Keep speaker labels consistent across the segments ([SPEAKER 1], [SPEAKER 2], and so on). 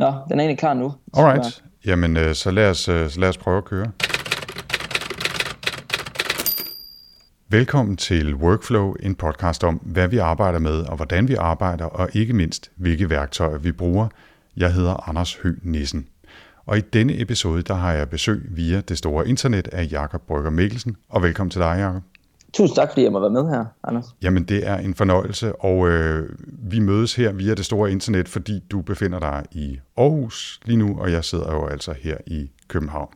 [SPEAKER 1] Nå, den er egentlig klar nu.
[SPEAKER 2] Alright. Jamen, øh, så lad, os, så lad os prøve at køre. Velkommen til Workflow, en podcast om, hvad vi arbejder med og hvordan vi arbejder, og ikke mindst, hvilke værktøjer vi bruger. Jeg hedder Anders Høgh Nissen. Og i denne episode, der har jeg besøg via det store internet af Jakob Brygger Mikkelsen. Og velkommen til dig, Jakob.
[SPEAKER 1] Tusind tak, fordi jeg må være med her, Anders.
[SPEAKER 2] Jamen, det er en fornøjelse, og øh, vi mødes her via det store internet, fordi du befinder dig i Aarhus lige nu, og jeg sidder jo altså her i København.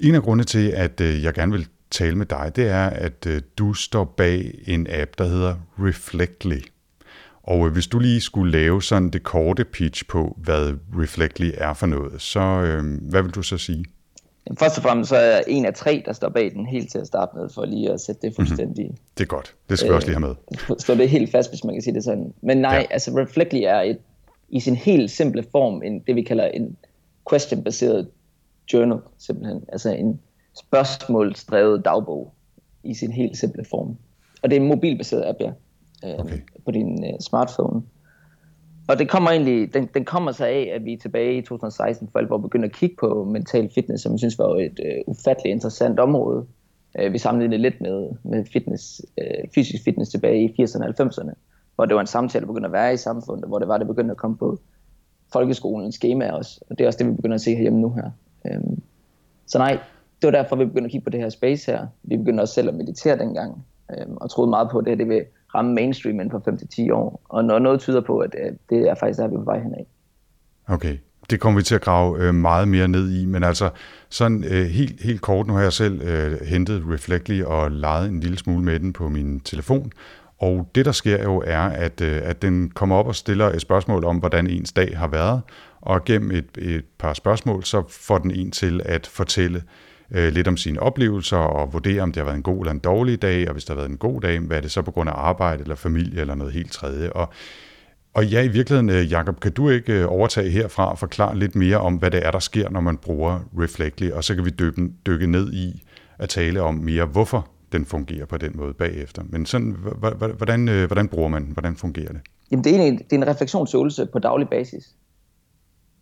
[SPEAKER 2] En af grundene til, at øh, jeg gerne vil tale med dig, det er, at øh, du står bag en app, der hedder Reflectly. Og øh, hvis du lige skulle lave sådan det korte pitch på, hvad Reflectly er for noget, så øh, hvad vil du så sige?
[SPEAKER 1] Først og fremmest så er jeg en af tre, der står bag den helt til at starte med, for lige at sætte det fuldstændig... Mm-hmm.
[SPEAKER 2] Det er godt. Det skal vi øh, også lige have
[SPEAKER 1] med. Stå det helt fast, hvis man kan sige det sådan. Men nej, ja. altså Reflectly er et, i sin helt simple form en, det, vi kalder en question-baseret journal, simpelthen. Altså en spørgsmålsdrevet dagbog i sin helt simple form. Og det er en mobilbaseret app, ja. Øh, okay. På din uh, smartphone. Og det kommer egentlig, den, den kommer sig af, at vi tilbage i 2016 for alvor begyndte at kigge på mental fitness, som jeg synes var et øh, ufatteligt interessant område. Øh, vi sammenlignede lidt med, med fitness, øh, fysisk fitness tilbage i 80'erne og 90'erne, hvor det var en samtale, der begyndte at være i samfundet, hvor det var, det begyndte at komme på folkeskolens schema også. Og det er også det, vi begynder at se herhjemme nu her. Øh, så nej, det var derfor, vi begyndte at kigge på det her space her. Vi begyndte også selv at meditere dengang, øh, og troede meget på, at det, det vil ramme mainstream inden for 5-10 år. Og når noget tyder på, at det er faktisk der, vi er på vej henad.
[SPEAKER 2] Okay, det kommer vi til at grave øh, meget mere ned i, men altså sådan øh, helt, helt kort, nu har jeg selv øh, hentet Reflectly og leget en lille smule med den på min telefon, og det der sker jo er, at, øh, at den kommer op og stiller et spørgsmål om, hvordan ens dag har været, og gennem et, et par spørgsmål, så får den en til at fortælle, øh, Øh, lidt om sine oplevelser og vurdere, om det har været en god eller en dårlig dag, og hvis der har været en god dag, hvad er det så på grund af arbejde eller familie eller noget helt tredje. Og, og ja, i virkeligheden, øh, Jakob, kan du ikke øh, overtage herfra og forklare lidt mere om, hvad det er, der sker, når man bruger Reflectly, og så kan vi dykke, dykke ned i at tale om mere, hvorfor den fungerer på den måde bagefter. Men sådan, hvordan, hvordan bruger man, hvordan fungerer det?
[SPEAKER 1] Jamen, det er en, det er en refleksionsøvelse på daglig basis.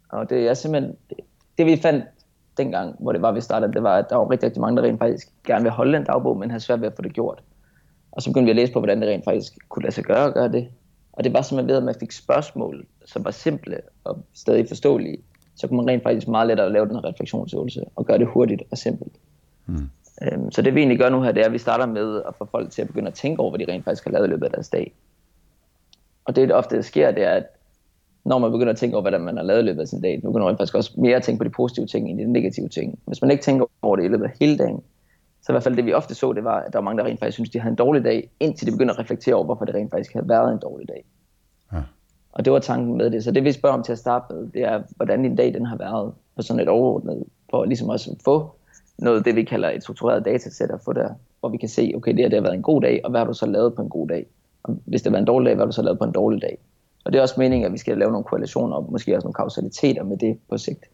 [SPEAKER 1] Og det er simpelthen, det vi fandt dengang, hvor det var, vi startede, det var, at der var rigtig, rigtig mange, der rent faktisk gerne vil holde en dagbog, men har svært ved at få det gjort. Og så begyndte vi at læse på, hvordan det rent faktisk kunne lade sig gøre at gøre det. Og det var simpelthen ved, at man fik spørgsmål, som var simple og stadig forståelige, så kunne man rent faktisk meget lettere lave den her refleksionsøvelse og gøre det hurtigt og simpelt. Mm. Øhm, så det vi egentlig gør nu her, det er, at vi starter med at få folk til at begynde at tænke over, hvad de rent faktisk har lavet i løbet af deres dag. Og det, der ofte sker, det er, at når man begynder at tænke over, hvad man har lavet i løbet af sin dag. Nu kan man faktisk også mere tænke på de positive ting end de negative ting. Hvis man ikke tænker over det i løbet af hele dagen, så i hvert fald det, vi ofte så, det var, at der var mange, der rent faktisk synes, de havde en dårlig dag, indtil de begynder at reflektere over, hvorfor det rent faktisk havde været en dårlig dag. Ja. Og det var tanken med det. Så det vi spørger om til at starte med, det er, hvordan din dag den har været på sådan et overordnet, for ligesom også at få noget det, vi kalder et struktureret datasæt at få der, hvor vi kan se, okay, det her det har været en god dag, og hvad har du så lavet på en god dag? Og hvis det var en dårlig dag, hvad har du så lavet på en dårlig dag? Og det er også meningen, at vi skal lave nogle korrelationer og måske også nogle kausaliteter med det på sigt.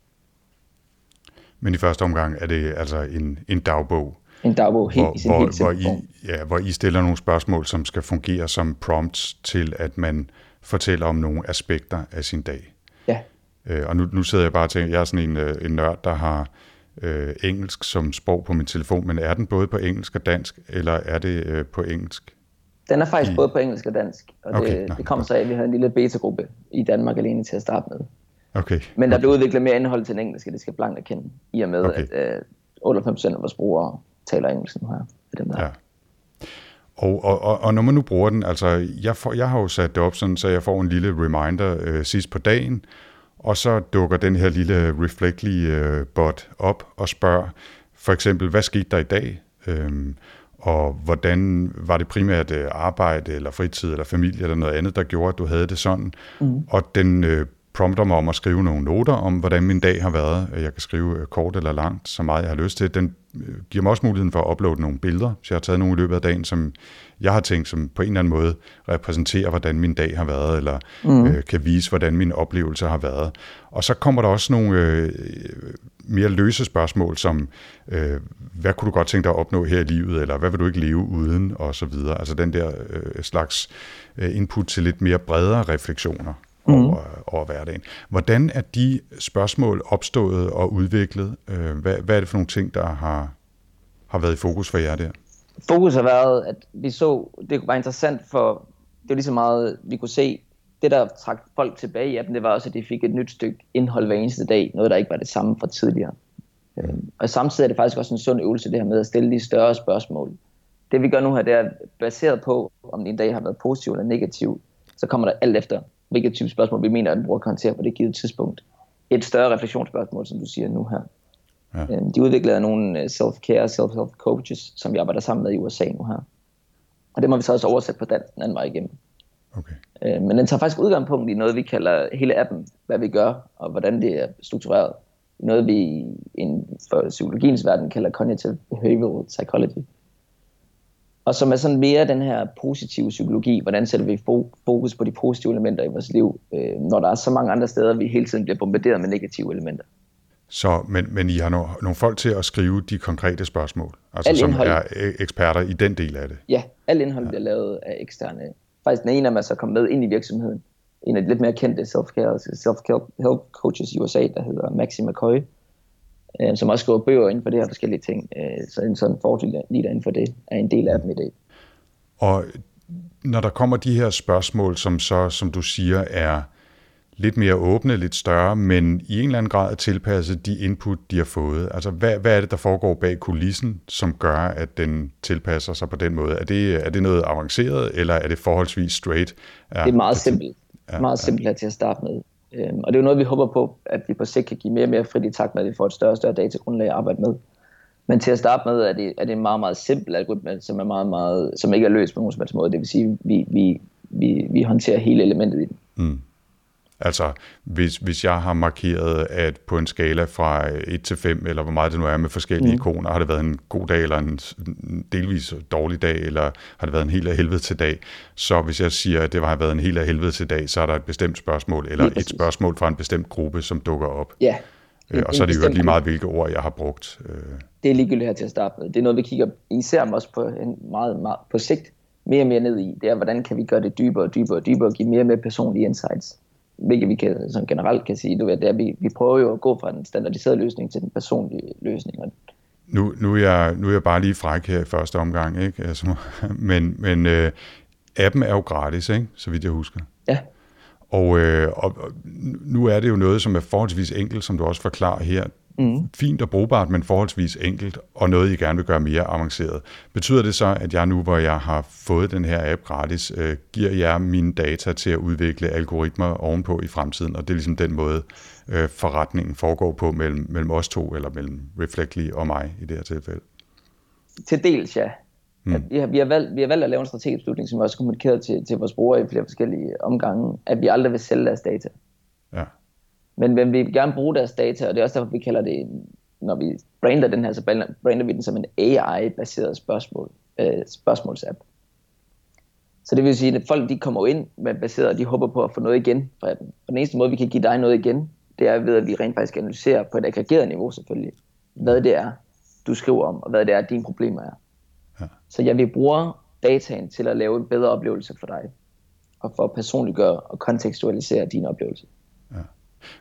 [SPEAKER 2] Men i første omgang er det altså en, en dagbog?
[SPEAKER 1] En dagbog helt
[SPEAKER 2] hvor,
[SPEAKER 1] i sin hvor, helt
[SPEAKER 2] hvor I, ja, hvor I stiller nogle spørgsmål, som skal fungere som prompts til, at man fortæller om nogle aspekter af sin dag.
[SPEAKER 1] Ja.
[SPEAKER 2] Øh, og nu, nu sidder jeg bare og tænker, jeg er sådan en, øh, en nørd, der har øh, engelsk som sprog på min telefon, men er den både på engelsk og dansk, eller er det øh, på engelsk?
[SPEAKER 1] Den er faktisk mm. både på engelsk og dansk, og okay, det, det kom så af, at vi havde en lille beta-gruppe i Danmark alene til at starte med.
[SPEAKER 2] Okay.
[SPEAKER 1] Men der okay. blev udviklet mere indhold til den engelske, det skal blankt erkende, i og med, okay. at øh, 98% af vores brugere taler engelsk nu her. Dem der. Ja.
[SPEAKER 2] Og, og, og, og når man nu bruger den, altså jeg, får, jeg har jo sat det op sådan, så jeg får en lille reminder øh, sidst på dagen, og så dukker den her lille Reflectly øh, bot op og spørger for eksempel, hvad skete der i dag? Øhm, og hvordan var det primært øh, arbejde eller fritid eller familie eller noget andet, der gjorde, at du havde det sådan. Mm. Og den øh, prompter mig om at skrive nogle noter om, hvordan min dag har været. Jeg kan skrive øh, kort eller langt, så meget jeg har lyst til. Den øh, giver mig også muligheden for at uploade nogle billeder, så jeg har taget nogle i løbet af dagen, som jeg har tænkt, som på en eller anden måde repræsenterer, hvordan min dag har været, eller mm. øh, kan vise, hvordan min oplevelse har været. Og så kommer der også nogle øh, mere løse spørgsmål, som øh, hvad kunne du godt tænke dig at opnå her i livet, eller hvad vil du ikke leve uden, og så videre. Altså den der øh, slags øh, input til lidt mere bredere refleksioner. mm. over, over hverdagen. Hvordan er de spørgsmål opstået og udviklet? Øh, hvad, hvad er det for nogle ting, der har, har været i fokus for jer der?
[SPEAKER 1] Fokus har været, at vi så, det var interessant for, det var lige så meget, vi kunne se, det der trak folk tilbage i appen, det var også, at de fik et nyt stykke indhold hver eneste dag, noget der ikke var det samme fra tidligere. Mm. Og samtidig er det faktisk også en sund øvelse, det her med at stille de større spørgsmål. Det vi gør nu her, det er baseret på, om en dag har været positiv eller negativ, så kommer der alt efter, hvilket type spørgsmål vi mener, at den bruger kan håndtere på det givet tidspunkt. Et større refleksionsspørgsmål, som du siger nu her. Ja. Øhm, de udvikler nogle øh, self-care, self-help coaches, som vi arbejder sammen med i USA nu her. Og det må vi så også oversætte på dansk den anden vej igennem. Okay. Øh, men den tager faktisk udgangspunkt i noget, vi kalder hele appen, hvad vi gør, og hvordan det er struktureret. Noget, vi inden for psykologiens verden kalder cognitive behavioral psychology. Og som er sådan mere den her positive psykologi, hvordan sætter vi fokus på de positive elementer i vores liv, øh, når der er så mange andre steder, vi hele tiden bliver bombarderet med negative elementer.
[SPEAKER 2] Så, men, men I har no, nogle folk til at skrive de konkrete spørgsmål, altså al som indhold. er eksperter i den del af det?
[SPEAKER 1] Ja, al indhold ja. bliver lavet af eksterne. Faktisk den ene af dem er så kommet med ind i virksomheden. En af de lidt mere kendte self-care, self-help coaches i USA, der hedder Maxi McCoy, øh, som også skriver bøger inden for det her forskellige ting. Øh, så en sådan fordel lige inden for det er en del af dem i dag.
[SPEAKER 2] Og når der kommer de her spørgsmål, som så, som du siger, er lidt mere åbne, lidt større, men i en eller anden grad tilpasset de input, de har fået. Altså, hvad, hvad er det, der foregår bag kulissen, som gør, at den tilpasser sig på den måde? Er det, er det noget avanceret, eller er det forholdsvis straight?
[SPEAKER 1] Ja, det er meget simpelt. Ja, meget ja. simpelt her til at starte med. Øhm, og det er jo noget, vi håber på, at vi på sigt kan give mere og mere frit i takt med, at vi får et større og større datagrundlag at arbejde med. Men til at starte med er det, er det en meget, meget simpel algoritme, som, er meget, meget, som ikke er løst på nogen som helst måde. Det vil sige, at vi, vi, vi, vi håndterer hele elementet i den. Mm.
[SPEAKER 2] Altså, hvis, hvis jeg har markeret, at på en skala fra 1 til 5, eller hvor meget det nu er med forskellige mm. ikoner, har det været en god dag, eller en delvis dårlig dag, eller har det været en helt af helvede til dag, så hvis jeg siger, at det har været en helt af helvede til dag, så er der et bestemt spørgsmål, eller et spørgsmål fra en bestemt gruppe, som dukker op. Ja. Øh, og så er det jo lige meget, hvilke ord jeg har brugt. Øh.
[SPEAKER 1] Det er ligegyldigt her til at starte med. Det er noget, vi kigger især også på en meget, meget på sigt mere og mere ned i. Det er, hvordan kan vi gøre det dybere og dybere og dybere og give mere og mere personlige insights hvilket vi kan, sådan generelt kan sige, du ved, det er, vi, vi prøver jo at gå fra den standardiserede løsning til den personlige løsning.
[SPEAKER 2] Nu, nu, er jeg, nu er jeg bare lige fræk her i første omgang, ikke? Altså, men, men øh, appen er jo gratis, ikke? så vidt jeg husker. Ja. Og, øh, og nu er det jo noget, som er forholdsvis enkelt, som du også forklarer her. Mm. Fint og brugbart, men forholdsvis enkelt, og noget, I gerne vil gøre mere avanceret. Betyder det så, at jeg nu, hvor jeg har fået den her app gratis, øh, giver jer mine data til at udvikle algoritmer ovenpå i fremtiden, og det er ligesom den måde, øh, forretningen foregår på mellem, mellem os to, eller mellem Reflectly og mig i det her tilfælde?
[SPEAKER 1] Til dels, ja. Mm. vi, har, vi, har valgt, vi har valgt at lave en strategisk beslutning, som vi også kommunikeret til, til vores brugere i flere forskellige omgange, at vi aldrig vil sælge deres data. Ja. Men, men vi vil gerne bruge deres data, og det er også derfor, vi kalder det, når vi brander den her, så brander vi den som en AI-baseret spørgsmål, øh, spørgsmålsapp. Så det vil sige, at folk de kommer ind med baseret, og de håber på at få noget igen fra appen. Og den eneste måde, vi kan give dig noget igen, det er ved, at vi rent faktisk analyserer på et aggregeret niveau selvfølgelig, hvad det er, du skriver om, og hvad det er, dine problemer er. Ja. Så jeg vil bruge dataen til at lave en bedre oplevelse for dig, og for at personliggøre og kontekstualisere din oplevelse.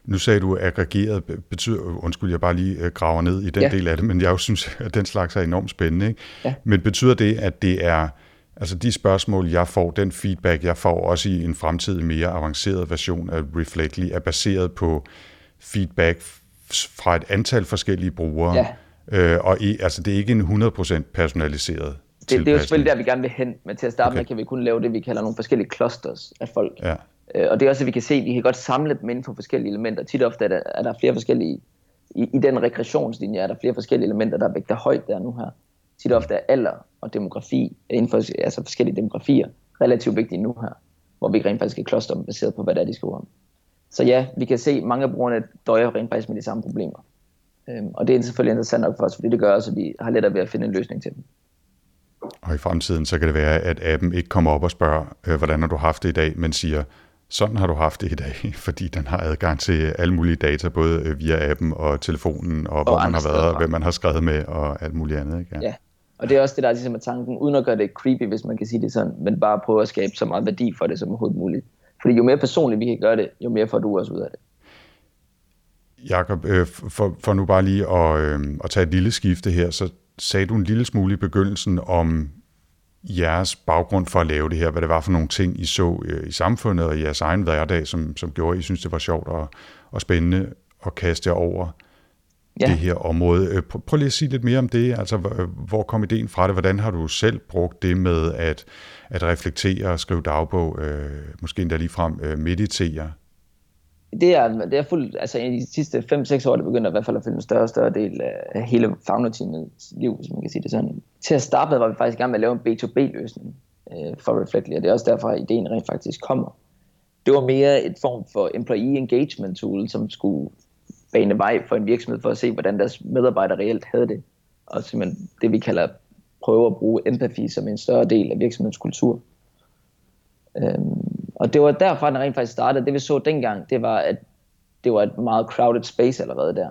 [SPEAKER 2] Nu sagde du, aggregeret betyder, undskyld, jeg bare lige øh, graver ned i den ja. del af det, men jeg synes, at den slags er enormt spændende. Ikke? Ja. Men betyder det, at det er, altså de spørgsmål, jeg får, den feedback, jeg får også i en fremtidig mere avanceret version af Reflectly, er baseret på feedback fra et antal forskellige brugere, ja. øh, og i, altså det er ikke en 100% personaliseret
[SPEAKER 1] det, det er jo selvfølgelig der, vi gerne vil hen, men til at starte okay. med kan vi kun lave det, vi kalder nogle forskellige clusters af folk. Ja. Øh, og det er også, at vi kan se, at vi kan godt samle dem inden for forskellige elementer. Tit ofte er der, er der flere forskellige, i, i den regressionslinje er der flere forskellige elementer, der vægter højt der nu her. Tit ofte er alder og demografi, inden for altså forskellige demografier, relativt vigtige nu her, hvor vi rent faktisk kan kloster dem baseret på, hvad det er, de skriver om. Så ja, vi kan se, at mange af brugerne døjer rent faktisk med de samme problemer. Øhm, og det er selvfølgelig interessant nok for os, fordi det gør også, at vi har lettere ved at finde en løsning til dem.
[SPEAKER 2] Og i fremtiden, så kan det være, at appen ikke kommer op og spørger, øh, hvordan har du haft det i dag, men siger, sådan har du haft det i dag, fordi den har adgang til alle mulige data, både øh, via appen og telefonen, og, og hvor man har været, og hvem man har skrevet med, og alt muligt andet. Ikke?
[SPEAKER 1] Ja. ja. Og det er også det, der er ligesom tanken, uden at gøre det creepy, hvis man kan sige det sådan, men bare prøve at skabe så meget værdi for det som overhovedet muligt. Fordi jo mere personligt vi kan gøre det, jo mere får du også ud af det.
[SPEAKER 2] Jakob, øh, for, for nu bare lige at, øh, at tage et lille skifte her, så sagde du en lille smule i begyndelsen om jeres baggrund for at lave det her, hvad det var for nogle ting, I så øh, i samfundet og i jeres egen hverdag, som, som gjorde, at I synes, det var sjovt og, og spændende at kaste jer over ja. det her område. Øh, prøv, prøv lige at sige lidt mere om det. Altså, hvor kom ideen fra det? Hvordan har du selv brugt det med at, at reflektere og skrive dagbog, øh, måske endda lige frem øh, meditere?
[SPEAKER 1] Det er, det er fuldt, altså i de sidste 5-6 år, det begynder i hvert fald at fylde en større og større del af hele fagnerteamets liv, hvis man kan sige det sådan. Til at starte med var vi faktisk i gang med at lave en B2B-løsning øh, for Reflectly, og det er også derfor, at ideen rent faktisk kommer. Det var mere et form for employee engagement tool, som skulle bane vej for en virksomhed for at se, hvordan deres medarbejdere reelt havde det. Og simpelthen det, vi kalder prøve at bruge empati som en større del af virksomhedens kultur. Øhm, og det var derfra, den rent faktisk startede. Det vi så dengang, det var, at det var et meget crowded space allerede der.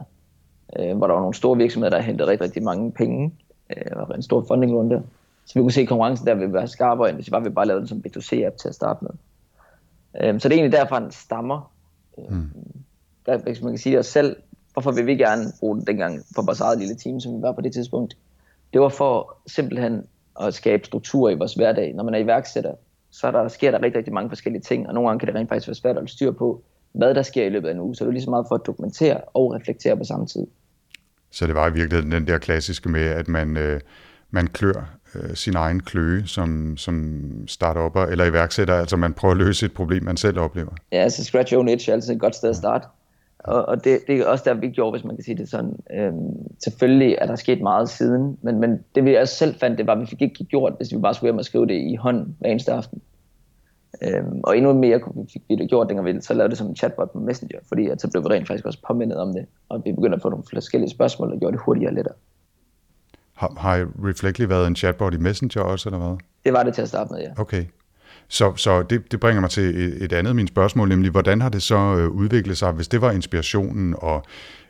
[SPEAKER 1] Øh, hvor der var nogle store virksomheder, der hentede rigtig, rigtig mange penge. Øh, og en stor funding rundt Så vi kunne se, at konkurrencen der ville være skarpere, end hvis vi bare ville bare lave den som B2C-app til at starte med. Øh, så det er egentlig derfra, den stammer. Mm der, hvis man kan sige os selv, hvorfor vil vi gerne bruge den dengang for vores eget lille team, som vi var på det tidspunkt. Det var for simpelthen at skabe struktur i vores hverdag. Når man er iværksætter, så er der, sker der rigtig, rigtig mange forskellige ting, og nogle gange kan det rent faktisk være svært at styr på, hvad der sker i løbet af en uge. Så det er lige så meget for at dokumentere og reflektere på samme tid.
[SPEAKER 2] Så det var i virkeligheden den der klassiske med, at man, øh, man klør øh, sin egen kløe som, som startupper eller iværksætter, altså man prøver at løse et problem, man selv oplever.
[SPEAKER 1] Ja, altså scratch your own itch er altid et godt sted at starte. Og, og det, det er også der, vi gjorde, hvis man kan sige det sådan. Øhm, selvfølgelig er der sket meget siden, men, men det vi også selv fandt, det var, at vi fik ikke gjort, hvis vi bare skulle hjem og skrive det i hånden hver eneste aften. Øhm, og endnu mere fik vi det gjort, dengang vi så lavede det som en chatbot på Messenger, fordi at så blev vi rent faktisk også påmindet om det, og vi begyndte at få nogle forskellige spørgsmål, der gjorde det hurtigere og lettere.
[SPEAKER 2] Har, har Reflectly været en chatbot i Messenger også, eller hvad?
[SPEAKER 1] Det var det til at starte med, ja.
[SPEAKER 2] Okay. Så, så det, det bringer mig til et, et andet mine spørgsmål, nemlig hvordan har det så øh, udviklet sig, hvis det var inspirationen og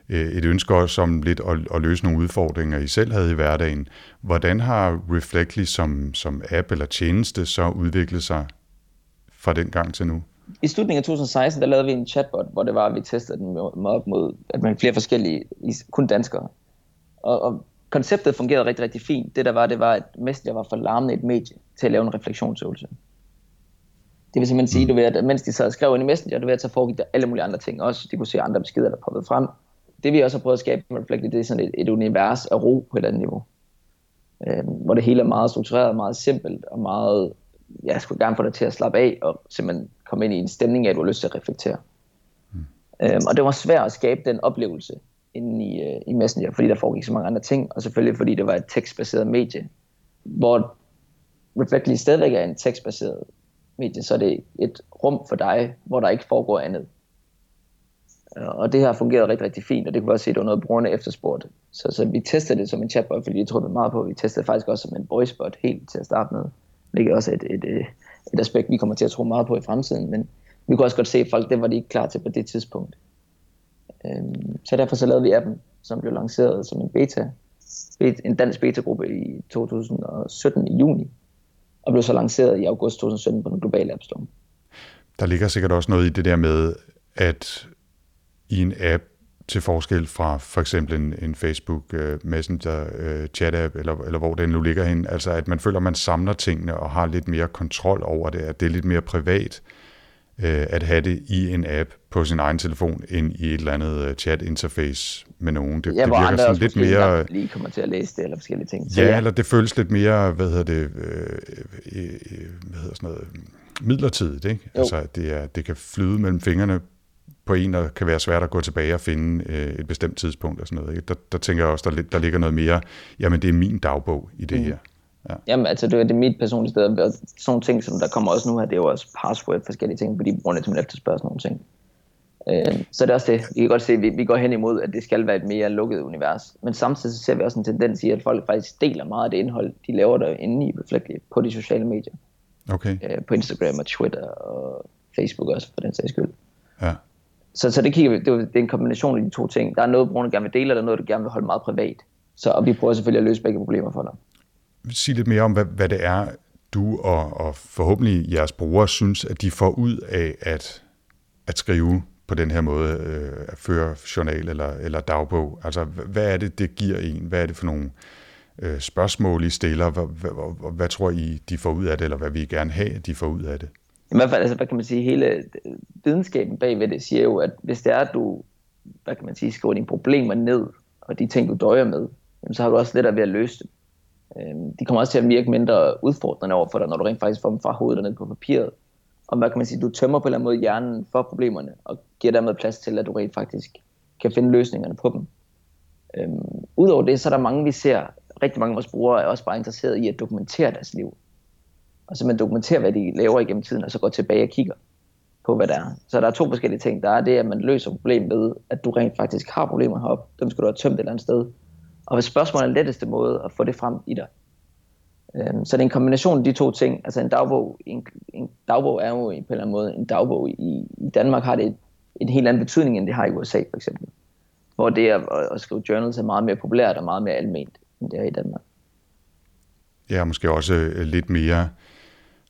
[SPEAKER 2] øh, et ønske også om lidt at, at løse nogle udfordringer, I selv havde i hverdagen. Hvordan har Reflectly som, som app eller tjeneste så udviklet sig fra den gang til nu?
[SPEAKER 1] I slutningen af 2016, der lavede vi en chatbot, hvor det var, at vi testede den meget op mod at man flere forskellige, kun danskere. Og, og konceptet fungerede rigtig, rigtig fint. Det der var, det var, at Messenger var for larmende et medie til at lave en refleksionsøvelse. Det vil simpelthen sige, mm. du ved, at mens de sad og skrev ind i Messenger, du ved, at så foregik der alle mulige andre ting også. De kunne se andre beskeder, der poppede frem. Det vi også har prøvet at skabe med Reflect, det er sådan et, et univers af ro på et andet niveau. Øh, hvor det hele er meget struktureret, meget simpelt og meget, ja, jeg skulle gerne få dig til at slappe af og simpelthen komme ind i en stemning af, at du har lyst til at reflektere. Mm. Øh, og det var svært at skabe den oplevelse inde i, uh, i Messenger, fordi der foregik så mange andre ting, og selvfølgelig fordi det var et tekstbaseret medie, hvor Reflectly stadigvæk er en tekstbaseret medie, så er det et rum for dig, hvor der ikke foregår andet. Øh, og det har fungeret rigtig, rigtig fint, og det kunne vi også se, at det var noget, brugerne efterspurgte. Så, så vi testede det som en chatbot, fordi jeg troede meget på, vi testede faktisk også som en voicebot helt til at starte med. Det er også et, et, et, et aspekt, vi kommer til at tro meget på i fremtiden, men vi kunne også godt se, at folk, det var de ikke klar til på det tidspunkt. Øhm, så derfor så lavede vi appen, som blev lanceret som en beta, en dansk beta-gruppe i 2017 i juni, og blev så lanceret i august 2017 på den globale App Store.
[SPEAKER 2] Der ligger sikkert også noget i det der med, at i en app, til forskel fra for eksempel en, en Facebook uh, Messenger uh, chat-app, eller, eller hvor den nu ligger hen, altså at man føler, at man samler tingene og har lidt mere kontrol over det, at det er lidt mere privat uh, at have det i en app på sin egen telefon, end i et eller andet chat-interface med nogen.
[SPEAKER 1] Det, ja, det virker sådan lidt mere... lige kommer til at læse det, eller forskellige ting.
[SPEAKER 2] Så ja, ja, eller det føles lidt mere, hvad hedder det, øh, øh, hvad hedder sådan noget, midlertidigt, ikke? Jo. Altså, det, er, det kan flyde mellem fingrene på en, og kan være svært at gå tilbage og finde øh, et bestemt tidspunkt og sådan noget. Ikke? Der, der tænker jeg også, der, der ligger noget mere, jamen det er min dagbog i det mm. her.
[SPEAKER 1] Ja. Jamen altså, det er, det er mit personlige sted. Sådan nogle ting, som der kommer også nu her, det er jo også password, forskellige ting, fordi brugerne til efterspørger sådan nogle ting. Øh, så det er også det. Vi kan godt se, at vi, vi går hen imod, at det skal være et mere lukket univers. Men samtidig så ser vi også en tendens i, at folk faktisk deler meget af det indhold, de laver der inde i Reflectly på de sociale medier.
[SPEAKER 2] Okay.
[SPEAKER 1] Øh, på Instagram og Twitter og Facebook også, for den sags skyld.
[SPEAKER 2] Ja.
[SPEAKER 1] Så, så det kigger vi, det, det er en kombination af de to ting. Der er noget, brugerne gerne vil dele, og der er noget, du gerne vil holde meget privat. Så, og vi prøver selvfølgelig at løse begge problemer for dig.
[SPEAKER 2] Sig lidt mere om, hvad, hvad det er, du og, og forhåbentlig jeres brugere synes, at de får ud af at, at skrive på den her måde, øh, at føre journal eller, eller dagbog? Altså, hvad er det, det giver en? Hvad er det for nogle øh, spørgsmål, I stiller? Hvad, hvad, hvad tror I, de får ud af det, eller hvad vi gerne have, at de får ud af det?
[SPEAKER 1] I hvert fald, altså, hvad kan man sige, hele øh, videnskaben bagved det siger jo, at hvis det er, at du, hvad kan man sige, skriver dine problemer ned, og de ting, du døjer med, jamen, så har du også lettere ved at løse dem. Øhm, de kommer også til at virke mindre udfordrende over for dig, når du rent faktisk får dem fra hovedet og ned på papiret. Og hvad kan man sige, du tømmer på en eller anden måde hjernen for problemerne, og giver dermed plads til, at du rent faktisk kan finde løsningerne på dem. Øhm, Udover det, så er der mange, vi ser, rigtig mange af vores brugere er også bare interesseret i at dokumentere deres liv. Og man dokumenterer hvad de laver igennem tiden, og så går tilbage og kigger på, hvad der er. Så der er to forskellige ting. Der er det, at man løser problemet ved, at du rent faktisk har problemer heroppe. Dem skal du have tømt et eller andet sted. Og hvis spørgsmålet er den letteste måde at få det frem i dig. Øhm, så det er en kombination af de to ting. Altså en dagbog, en, en dagbog er jo på en eller anden måde en dagbog. I, i Danmark har det et, en helt anden betydning, end det har i USA for eksempel. Hvor det at, at skrive journals er meget mere populært og meget mere alment, end det er i Danmark.
[SPEAKER 2] Ja, måske også øh, lidt mere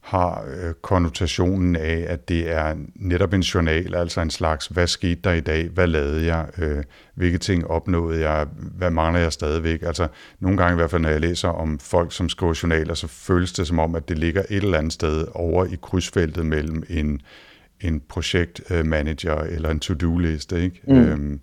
[SPEAKER 2] har øh, konnotationen af, at det er netop en journal, altså en slags, hvad skete der i dag, hvad lavede jeg, øh, hvilke ting opnåede jeg, hvad mangler jeg stadigvæk. Altså nogle gange i hvert fald, når jeg læser om folk, som skriver journaler, så føles det som om, at det ligger et eller andet sted over i krydsfeltet mellem en, en projektmanager eller en to-do-liste, ikke? Mm. Øhm,